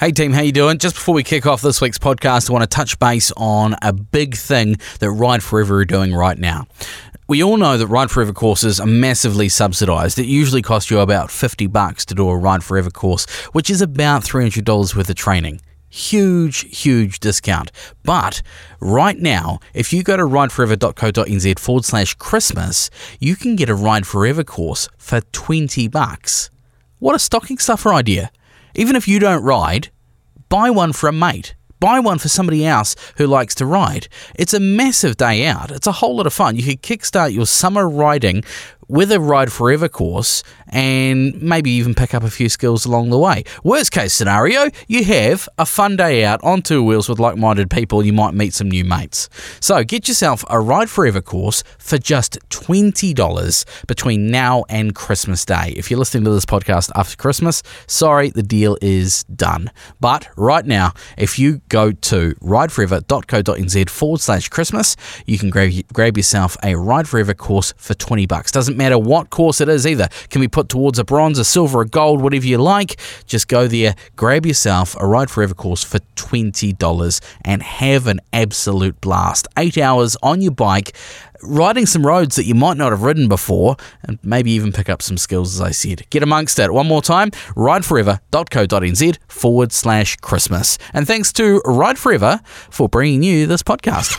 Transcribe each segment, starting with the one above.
Hey team, how you doing? Just before we kick off this week's podcast, I want to touch base on a big thing that Ride Forever are doing right now. We all know that Ride Forever courses are massively subsidized. It usually costs you about 50 bucks to do a Ride Forever course, which is about $300 worth of training. Huge, huge discount. But right now, if you go to rideforever.co.nz forward slash Christmas, you can get a Ride Forever course for 20 bucks. What a stocking stuffer idea! Even if you don't ride, buy one for a mate. Buy one for somebody else who likes to ride. It's a massive day out. It's a whole lot of fun. You could kickstart your summer riding with a Ride Forever course and maybe even pick up a few skills along the way. Worst case scenario, you have a fun day out on two wheels with like minded people. You might meet some new mates. So get yourself a Ride Forever course for just $20 between now and Christmas Day. If you're listening to this podcast after Christmas, sorry, the deal is done. But right now, if you go to rideforever.co.nz forward slash Christmas, you can grab, grab yourself a Ride Forever course for 20 bucks. Doesn't matter what course it is either. Can be put towards a bronze, a silver, a gold, whatever you like. Just go there, grab yourself a Ride Forever course for $20 and have an absolute blast. Eight hours on your bike, riding some roads that you might not have ridden before, and maybe even pick up some skills, as I said. Get amongst it. One more time, rideforever.co.nz forward slash Christmas. And thanks to Ride Forever for bringing you this podcast.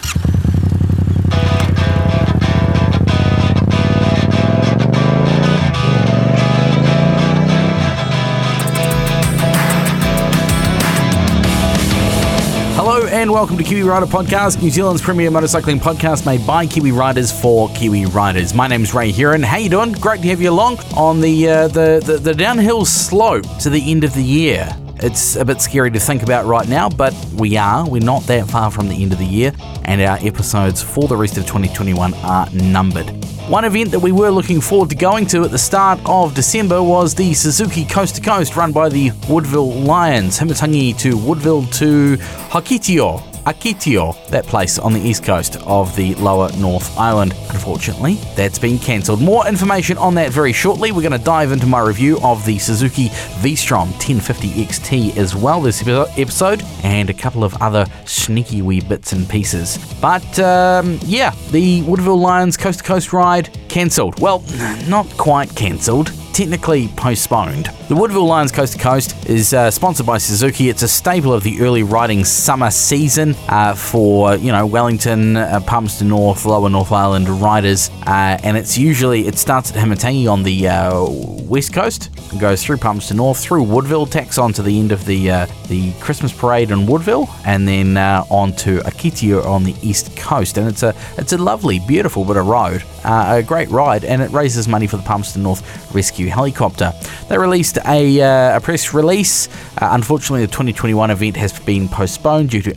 And welcome to Kiwi Rider Podcast, New Zealand's premier motorcycling podcast made by Kiwi riders for Kiwi riders. My name's Ray Heron. How you doing? Great to have you along on the, uh, the, the the downhill slope to the end of the year. It's a bit scary to think about right now, but we are. We're not that far from the end of the year, and our episodes for the rest of 2021 are numbered. One event that we were looking forward to going to at the start of December was the Suzuki Coast to Coast run by the Woodville Lions, Himatangi to Woodville to Hakitio. Akitio, that place on the east coast of the lower North Island. Unfortunately, that's been cancelled. More information on that very shortly. We're going to dive into my review of the Suzuki V-Strom 1050 XT as well this episode, and a couple of other sneaky wee bits and pieces. But um, yeah, the Woodville Lions coast to coast ride cancelled. Well, not quite cancelled technically postponed. The Woodville Lions Coast to Coast is uh, sponsored by Suzuki. It's a staple of the early riding summer season uh, for you know Wellington, uh, Palmerston North, Lower North Island riders, uh, and it's usually it starts at Himatangi on the uh, west coast, goes through Palmerston North, through Woodville, tacks on to the end of the uh, the Christmas parade in Woodville, and then on to Akitio on the east coast. And it's a it's a lovely, beautiful bit of road, a great ride, and it raises money for the Palmerston North Rescue helicopter. They released a, uh, a press release. Uh, unfortunately, the 2021 event has been postponed due to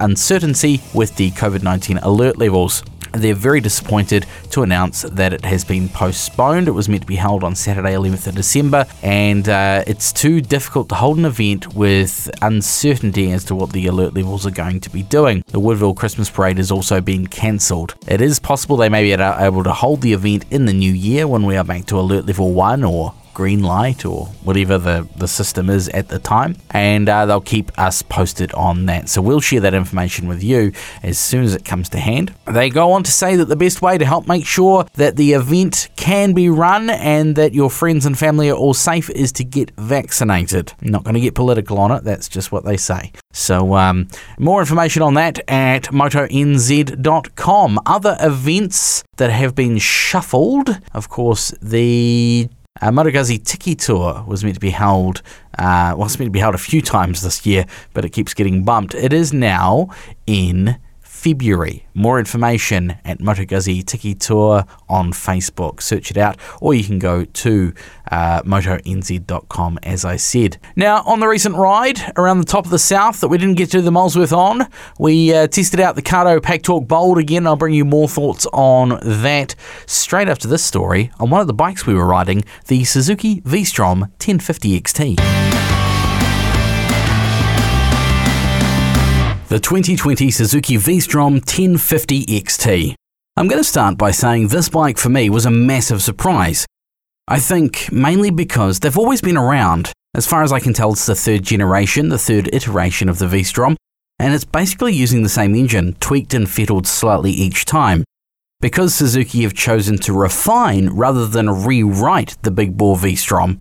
uncertainty with the COVID 19 alert levels. They're very disappointed to announce that it has been postponed. It was meant to be held on Saturday, 11th of December, and uh, it's too difficult to hold an event with uncertainty as to what the alert levels are going to be doing. The Woodville Christmas Parade has also been cancelled. It is possible they may be able to hold the event in the new year when we are back to alert level 1 or green light or whatever the, the system is at the time, and uh, they'll keep us posted on that. So we'll share that information with you as soon as it comes to hand. They go on to say that the best way to help make sure that the event can be run and that your friends and family are all safe is to get vaccinated. I'm not going to get political on it, that's just what they say. So, um, more information on that at motonz.com. Other events that have been shuffled, of course, the uh, Moto Tiki Tour was meant to be held, uh, meant to be held a few times this year, but it keeps getting bumped. It is now in February. More information at Moto Guzzi Tiki Tour on Facebook. Search it out, or you can go to uh, motonz.com, as I said. Now, on the recent ride around the top of the south that we didn't get to the Molesworth on, we uh, tested out the Cardo PackTalk Bold again. I'll bring you more thoughts on that straight after this story on one of the bikes we were riding, the Suzuki V-Strom 1050 XT. The 2020 Suzuki V-Strom 1050 XT. I'm going to start by saying this bike for me was a massive surprise. I think mainly because they've always been around, As far as I can tell, it's the third generation, the third iteration of the V-Strom, and it's basically using the same engine, tweaked and fettled slightly each time. Because Suzuki have chosen to refine rather than rewrite the big bore V-Strom,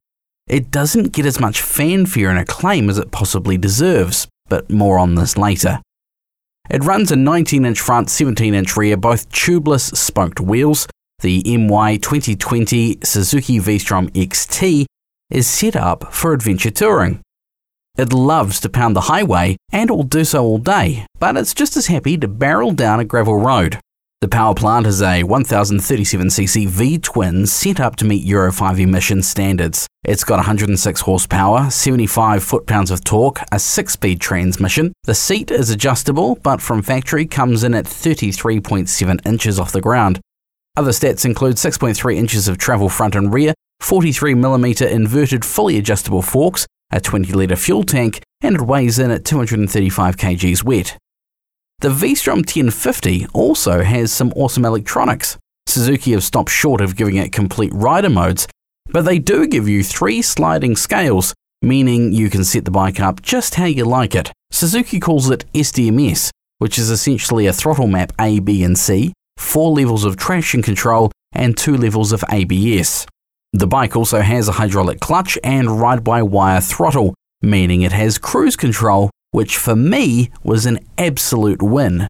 it doesn't get as much fanfare and acclaim as it possibly deserves, but more on this later. It runs a 19 inch front, 17 inch rear, both tubeless spoked wheels. The MY 2020 Suzuki V-Strom XT is set up for adventure touring. It loves to pound the highway and will do so all day, but it's just as happy to barrel down a gravel road. The power plant is a 1037cc V-twin set up to meet Euro 5 emission standards. It's got 106 horsepower, 75 foot-pounds of torque, a 6-speed transmission. The seat is adjustable, but from factory comes in at 33.7 inches off the ground. Other stats include 6.3 inches of travel front and rear, 43mm inverted fully adjustable forks, a 20 litre fuel tank, and it weighs in at 235 kgs wet. The V-Strom 1050 also has some awesome electronics. Suzuki have stopped short of giving it complete rider modes, but they do give you three sliding scales, meaning you can set the bike up just how you like it. Suzuki calls it SDMS, which is essentially a throttle map A, B, and C, four levels of traction control, and two levels of ABS. The bike also has a hydraulic clutch and ride by wire throttle, meaning it has cruise control which for me was an absolute win.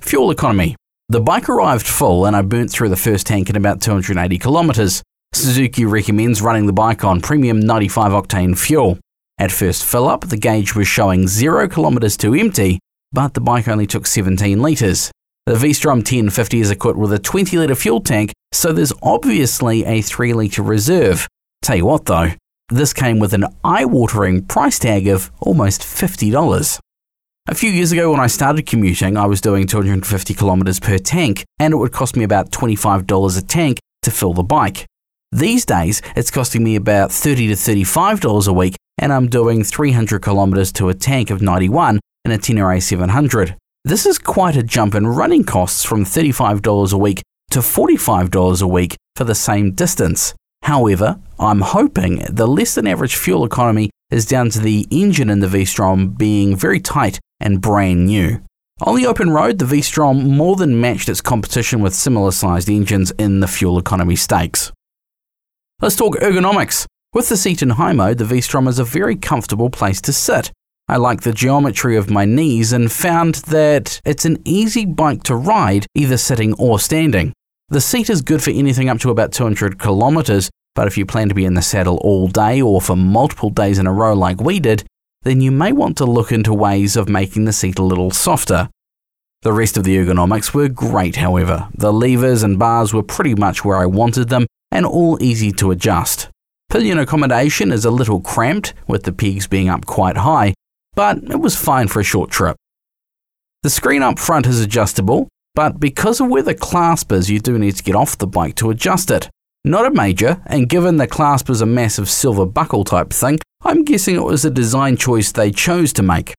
Fuel economy. The bike arrived full and I burnt through the first tank in about 280 kilometers. Suzuki recommends running the bike on premium 95 octane fuel. At first fill up, the gauge was showing 0 kilometers to empty, but the bike only took 17 litres. The V-Strom 1050 is equipped with a 20 litre fuel tank, so there's obviously a 3 litre reserve. Tell you what though, this came with an eye watering price tag of almost $50. A few years ago, when I started commuting, I was doing 250 kilometers per tank, and it would cost me about $25 a tank to fill the bike. These days, it's costing me about 30 to $35 a week, and I'm doing 300 kilometers to a tank of 91 in a Tenere 700. This is quite a jump in running costs from $35 a week to $45 a week for the same distance. However, I'm hoping the less than average fuel economy is down to the engine in the V-Strom being very tight and brand new. On the open road, the V-Strom more than matched its competition with similar sized engines in the fuel economy stakes. Let's talk ergonomics. With the seat in high mode, the V-Strom is a very comfortable place to sit. I like the geometry of my knees and found that it's an easy bike to ride either sitting or standing. The seat is good for anything up to about 200 kilometers, but if you plan to be in the saddle all day or for multiple days in a row like we did, then you may want to look into ways of making the seat a little softer. The rest of the ergonomics were great, however. The levers and bars were pretty much where I wanted them and all easy to adjust. Pillion accommodation is a little cramped, with the pegs being up quite high, but it was fine for a short trip. The screen up front is adjustable, but because of where the clasp is, you do need to get off the bike to adjust it. Not a major, and given the clasp is a massive silver buckle type thing, I'm guessing it was a design choice they chose to make.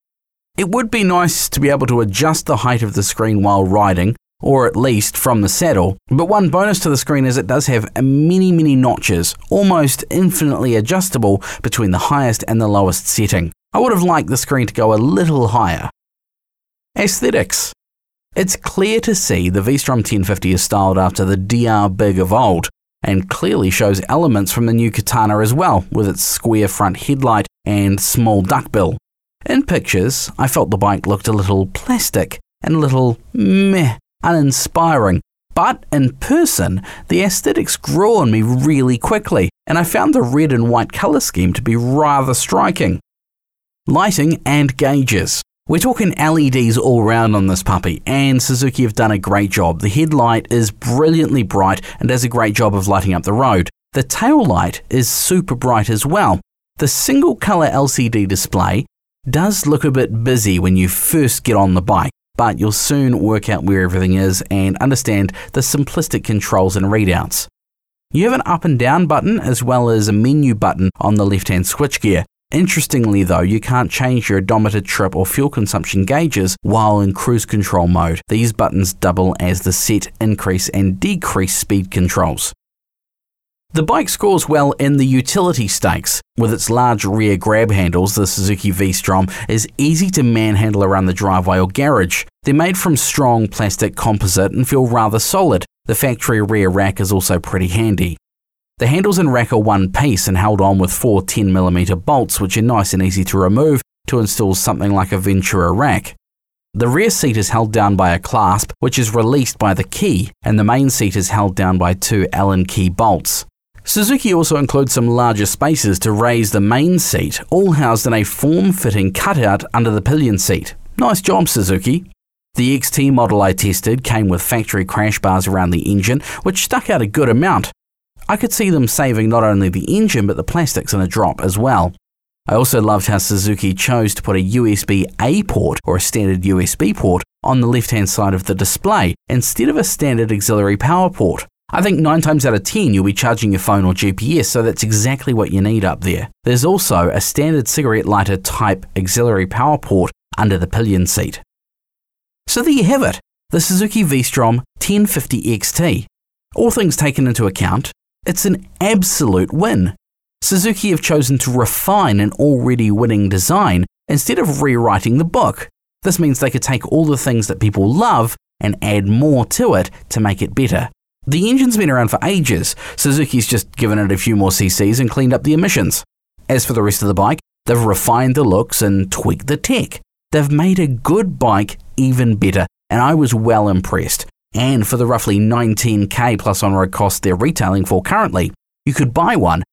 It would be nice to be able to adjust the height of the screen while riding, or at least from the saddle, but one bonus to the screen is it does have many, many notches, almost infinitely adjustable between the highest and the lowest setting. I would have liked the screen to go a little higher. Aesthetics. It's clear to see the V-Strom 1050 is styled after the DR Big of old, and clearly shows elements from the new Katana as well, with its square front headlight and small duckbill. In pictures, I felt the bike looked a little plastic and a little meh, uninspiring. But in person, the aesthetics grew on me really quickly, and I found the red and white colour scheme to be rather striking. Lighting and gauges. We're talking LEDs all round on this puppy, and Suzuki have done a great job. The headlight is brilliantly bright and does a great job of lighting up the road. The tail light is super bright as well. The single color LCD display does look a bit busy when you first get on the bike, but you'll soon work out where everything is and understand the simplistic controls and readouts. You have an up and down button as well as a menu button on the left hand switchgear. Interestingly, though, you can't change your odometer trip or fuel consumption gauges while in cruise control mode. These buttons double as the set, increase, and decrease speed controls. The bike scores well in the utility stakes. With its large rear grab handles, the Suzuki V-Strom is easy to manhandle around the driveway or garage. They're made from strong plastic composite and feel rather solid. The factory rear rack is also pretty handy. The handles and rack are one piece and held on with four 10mm bolts, which are nice and easy to remove to install something like a Ventura rack. The rear seat is held down by a clasp, which is released by the key, and the main seat is held down by two Allen key bolts. Suzuki also includes some larger spaces to raise the main seat, all housed in a form-fitting cutout under the pillion seat. Nice job, Suzuki. The XT model I tested came with factory crash bars around the engine, which stuck out a good amount. I could see them saving not only the engine but the plastics in a drop as well. I also loved how Suzuki chose to put a USB A port or a standard USB port on the left hand side of the display instead of a standard auxiliary power port. I think 9 times out of 10 you'll be charging your phone or GPS, so that's exactly what you need up there. There's also a standard cigarette lighter type auxiliary power port under the pillion seat. So there you have it, the Suzuki V-Strom 1050 XT. All things taken into account, it's an absolute win. Suzuki have chosen to refine an already winning design instead of rewriting the book. This means they could take all the things that people love and add more to it to make it better. The engine's been around for ages. Suzuki's just given it a few more cc's and cleaned up the emissions. As for the rest of the bike, they've refined the looks and tweaked the tech. They've made a good bike even better, and I was well impressed. And for the roughly 19k plus on road cost they're retailing for currently, you could buy one,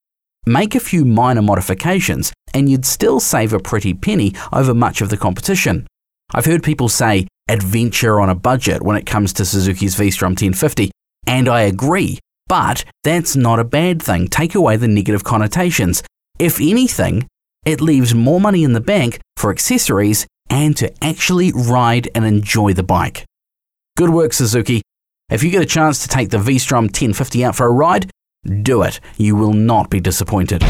make a few minor modifications, and you'd still save a pretty penny over much of the competition. I've heard people say adventure on a budget when it comes to Suzuki's V-Strom 1050, and I agree, but that's not a bad thing. Take away the negative connotations. If anything, it leaves more money in the bank for accessories and to actually ride and enjoy the bike. Good work, Suzuki. If you get a chance to take the V-Strom 1050 out for a ride, do it. You will not be disappointed.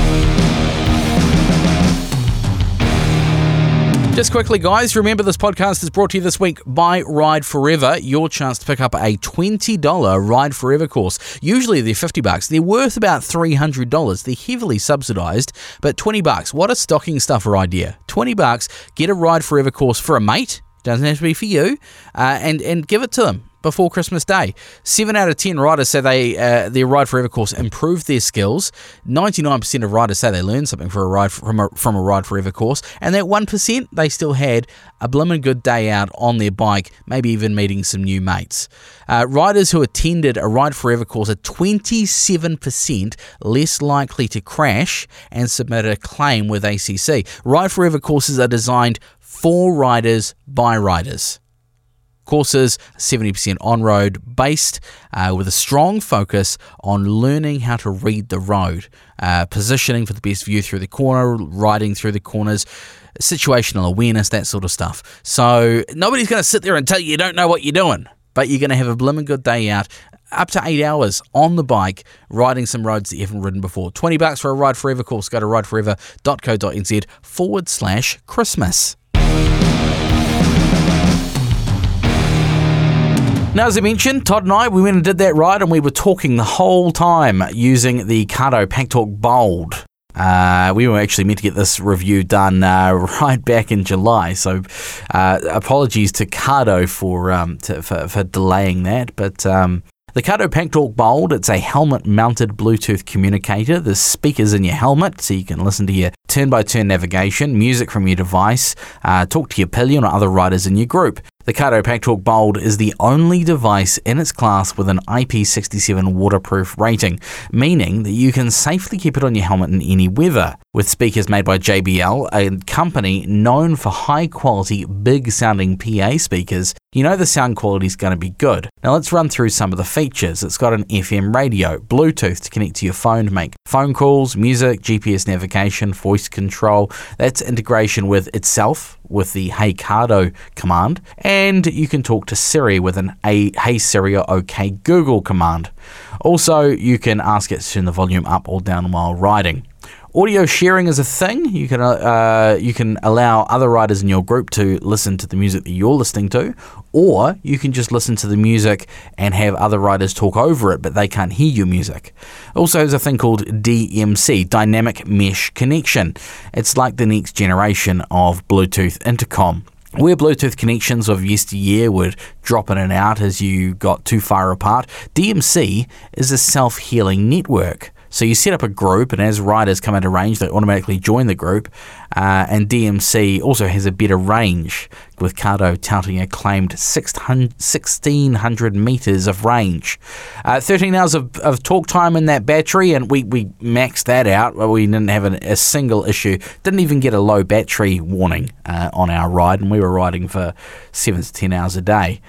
Just quickly, guys, remember this podcast is brought to you this week by Ride Forever. Your chance to pick up a $20 Ride Forever course. Usually they're 50 bucks. They're worth about $300. They're heavily subsidized, but 20 bucks. What a stocking stuffer idea. 20 bucks, get a Ride Forever course for a mate. Doesn't have to be for you, uh, and and give it to them before Christmas Day. Seven out of ten riders say they uh, their Ride Forever course improved their skills. Ninety nine percent of riders say they learned something for a ride from a, from a Ride Forever course, and that one percent they still had a blimmin' good day out on their bike, maybe even meeting some new mates. Uh, riders who attended a Ride Forever course are twenty seven percent less likely to crash and submit a claim with ACC. Ride Forever courses are designed for riders by riders courses, 70% on road based, uh, with a strong focus on learning how to read the road, uh, positioning for the best view through the corner, riding through the corners, situational awareness, that sort of stuff. So nobody's going to sit there and tell you you don't know what you're doing, but you're going to have a blimmin' good day out. Up to eight hours on the bike, riding some roads that you haven't ridden before. 20 bucks for a Ride Forever course. Go to rideforever.co.nz forward slash Christmas. Now, as I mentioned, Todd and I, we went and did that ride and we were talking the whole time using the Cardo PackTalk Bold. Uh, we were actually meant to get this review done uh, right back in July, so uh, apologies to Cardo for, um, to, for, for delaying that. But um, the Cardo PackTalk Bold, it's a helmet-mounted Bluetooth communicator. There's speakers in your helmet, so you can listen to your turn-by-turn navigation, music from your device, uh, talk to your pillion or other riders in your group. The Cardo PackTalk Bold is the only device in its class with an IP67 waterproof rating, meaning that you can safely keep it on your helmet in any weather. With speakers made by JBL, a company known for high quality, big sounding PA speakers, you know the sound quality is going to be good. Now let's run through some of the features. It's got an FM radio, Bluetooth to connect to your phone to make phone calls, music, GPS navigation, voice control. That's integration with itself, with the Hey Cardo command, and you can talk to Siri with an a Hey Siri or OK Google command. Also, you can ask it to turn the volume up or down while riding. Audio sharing is a thing. You can uh, you can allow other riders in your group to listen to the music that you're listening to, or you can just listen to the music and have other riders talk over it, but they can't hear your music. Also, there's a thing called DMC, Dynamic Mesh Connection. It's like the next generation of Bluetooth intercom. Where Bluetooth connections of yesteryear would drop in and out as you got too far apart, DMC is a self healing network. So you set up a group, and as riders come into range, they automatically join the group. Uh, and DMC also has a better range, with Cardo touting a claimed 1,600 metres of range. Uh, 13 hours of, of talk time in that battery, and we, we maxed that out. We didn't have a single issue. Didn't even get a low battery warning uh, on our ride, and we were riding for 7 to 10 hours a day.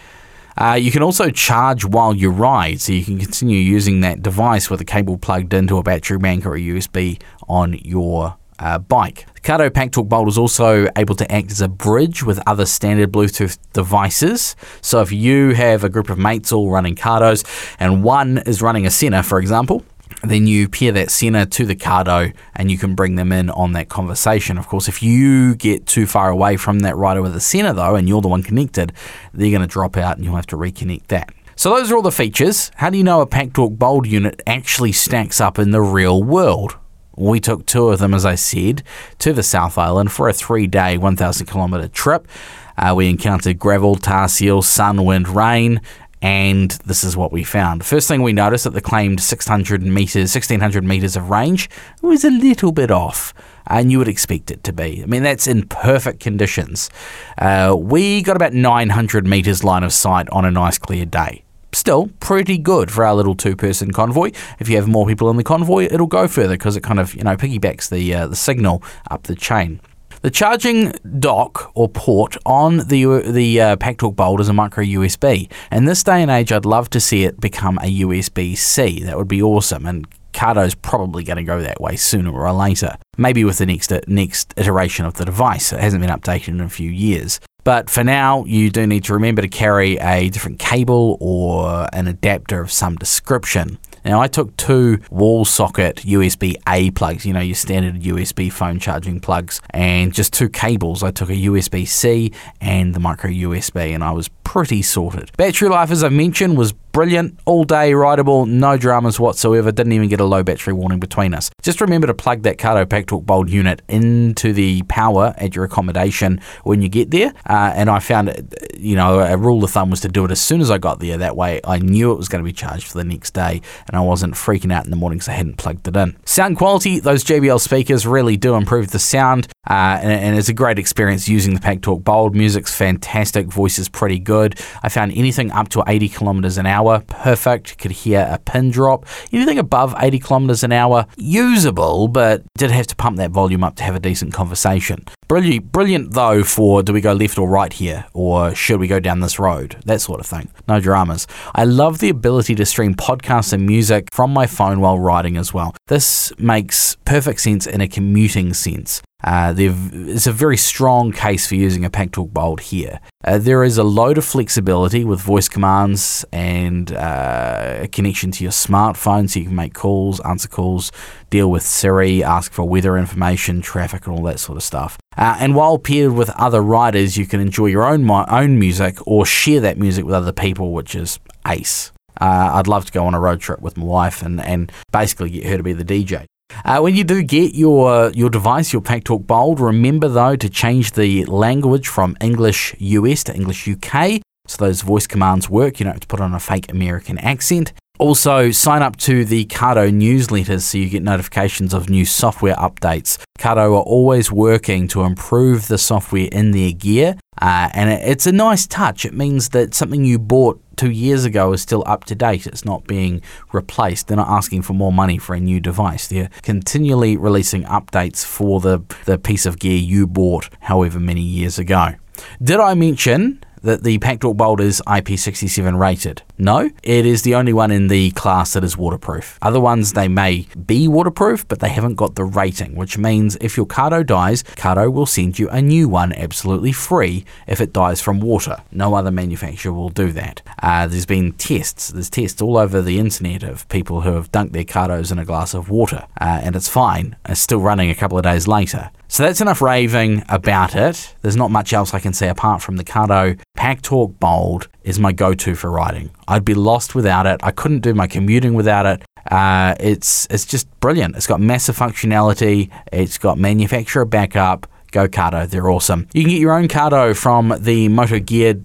Uh, you can also charge while you ride, so you can continue using that device with a cable plugged into a battery bank or a USB on your uh, bike. The Cardo PackTalk Bold is also able to act as a bridge with other standard Bluetooth devices. So if you have a group of mates all running Cardos and one is running a Sena, for example, then you pair that Sena to the Cardo and you can bring them in on that conversation. Of course, if you get too far away from that rider with the Sena, though, and you're the one connected, they're going to drop out and you'll have to reconnect that. So, those are all the features. How do you know a PackTalk Bold unit actually stacks up in the real world? We took two of them, as I said, to the South Island for a three day, 1,000 kilometre trip. Uh, we encountered gravel, tar seal, sun, wind, rain, and this is what we found. First thing we noticed that the claimed 600 meters, 1600 meters of range was a little bit off, and you would expect it to be. I mean, that's in perfect conditions. Uh, we got about 900 meters line of sight on a nice clear day. Still pretty good for our little two-person convoy. If you have more people in the convoy, it'll go further because it kind of you know piggybacks the uh, the signal up the chain. The charging dock or port on the the uh, PackTalk Bold is a micro USB. In this day and age, I'd love to see it become a USB C. That would be awesome, and Cardo's probably going to go that way sooner or later. Maybe with the next next iteration of the device. It hasn't been updated in a few years. But for now, you do need to remember to carry a different cable or an adapter of some description. Now, I took two wall socket USB A plugs, you know, your standard USB phone charging plugs, and just two cables. I took a USB C and the micro USB, and I was pretty sorted. Battery life, as I mentioned, was brilliant, all day rideable, no dramas whatsoever. Didn't even get a low battery warning between us. Just remember to plug that Cardo PackTalk Bold unit into the power at your accommodation when you get there. Uh, and I found, you know, a rule of thumb was to do it as soon as I got there. That way I knew it was going to be charged for the next day and I wasn't freaking out in the morning because I hadn't plugged it in. Sound quality, those JBL speakers really do improve the sound. Uh, and, and, it's a great experience using the PackTalk Bold. Music's fantastic, voice is pretty good. I found anything up to 80 kilometers an hour perfect. Could hear a pin drop. Anything above 80 kilometers an hour, usable, but did have to pump that volume up to have a decent conversation. Brilliant, brilliant though for do we go left or right here, or should we go down this road? That sort of thing. No dramas. I love the ability to stream podcasts and music from my phone while riding as well. This makes perfect sense in a commuting sense. Uh, there's a very strong case for using a PackTalk Bold here. Uh, there is a load of flexibility with voice commands and uh, a connection to your smartphone so you can make calls, answer calls, deal with Siri, ask for weather information, traffic, and all that sort of stuff. Uh, and while paired with other riders, you can enjoy your own, my, own music or share that music with other people, which is ace. Uh, I'd love to go on a road trip with my wife and, and basically get her to be the DJ. Uh, when you do get your your device, your PackTalk Bold, remember though to change the language from English US to English UK so those voice commands work. You don't have to put on a fake American accent. Also, sign up to the Cardo newsletters so you get notifications of new software updates. Cardo are always working to improve the software in their gear, uh, and it's a nice touch. It means that something you bought two years ago is still up to date. It's not being replaced. They're not asking for more money for a new device. They're continually releasing updates for the, the piece of gear you bought however many years ago. Did I mention that the PackTalk Bold is IP67 rated. No, it is the only one in the class that is waterproof. Other ones, they may be waterproof, but they haven't got the rating, which means if your Cardo dies, Cardo will send you a new one absolutely free if it dies from water. No other manufacturer will do that. Uh, there's been tests, there's tests all over the internet of people who have dunked their Cardos in a glass of water, uh, and it's fine. It's still running a couple of days later. So that's enough raving about it. There's not much else I can say apart from the Cardo PackTalk Bold is my go-to for riding. I'd be lost without it. I couldn't do my commuting without it. Uh, it's it's just brilliant. It's got massive functionality. It's got manufacturer backup. Go Cardo, they're awesome. You can get your own Cardo from the motogear.nz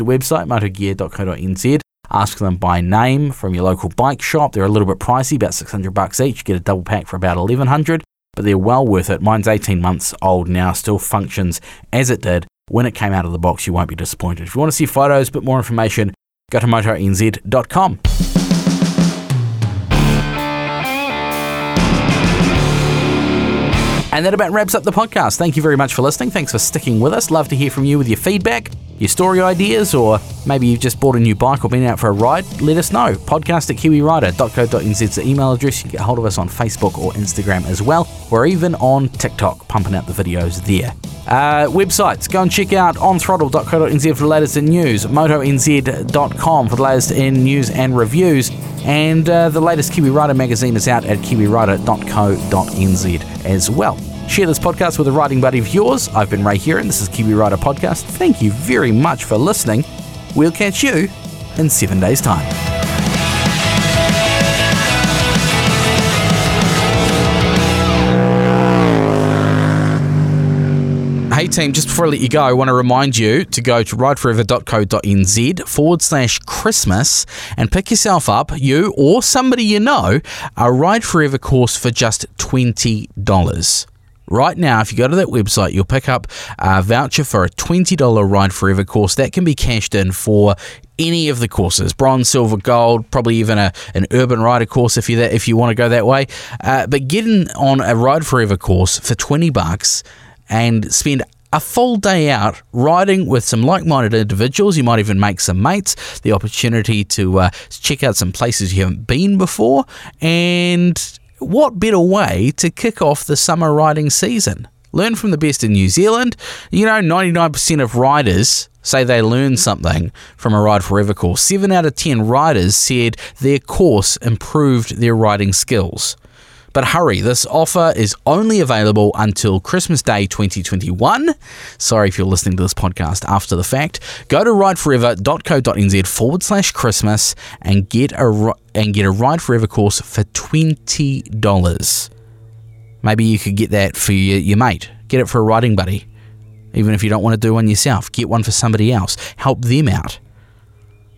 website, motogear.co.nz. Ask them by name from your local bike shop. They're a little bit pricey, about 600 bucks each. You get a double pack for about 1100 but they're well worth it. Mine's 18 months old now, still functions as it did when it came out of the box. You won't be disappointed. If you want to see photos, but more information, go to motonz.com. And that about wraps up the podcast. Thank you very much for listening. Thanks for sticking with us. Love to hear from you with your feedback, your story ideas, or maybe you've just bought a new bike or been out for a ride. Let us know. Podcast at kiwirider.co.nz is the email address. You can get hold of us on Facebook or Instagram as well. We're even on TikTok, pumping out the videos there. Uh, websites, go and check out onthrottle.co.nz for the latest in news, motonz.com for the latest in news and reviews, and uh, the latest Kiwi Rider magazine is out at kiwirider.co.nz as well. Share this podcast with a writing buddy of yours. I've been Ray Heron, and this is Kiwi Rider Podcast. Thank you very much for listening. We'll catch you in seven days' time. Hey team, just before I let you go, I want to remind you to go to rideforever.co.nz forward slash Christmas and pick yourself up, you or somebody you know, a Ride Forever course for just $20. Right now, if you go to that website, you'll pick up a voucher for a $20 Ride Forever course that can be cashed in for any of the courses bronze silver gold probably even a, an urban rider course if you if you want to go that way uh, but getting on a ride forever course for 20 bucks and spend a full day out riding with some like minded individuals. You might even make some mates, the opportunity to uh, check out some places you haven't been before, and what better way to kick off the summer riding season? Learn from the best in New Zealand. You know, 99% of riders say they learned something from a Ride Forever course. 7 out of 10 riders said their course improved their riding skills. But hurry, this offer is only available until Christmas Day 2021. Sorry if you're listening to this podcast after the fact. Go to rideforever.co.nz forward slash Christmas and get a and get a Ride Forever course for twenty dollars. Maybe you could get that for your, your mate. Get it for a riding buddy. Even if you don't want to do one yourself, get one for somebody else. Help them out.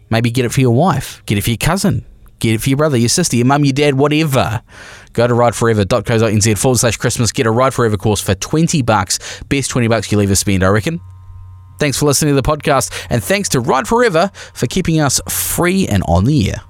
Maybe get it for your wife. Get it for your cousin. Get it for your brother, your sister, your mum, your dad, whatever. Go to rideforever.co.nz forward slash Christmas. Get a Ride Forever course for 20 bucks. Best 20 bucks you'll ever spend, I reckon. Thanks for listening to the podcast, and thanks to Ride Forever for keeping us free and on the air.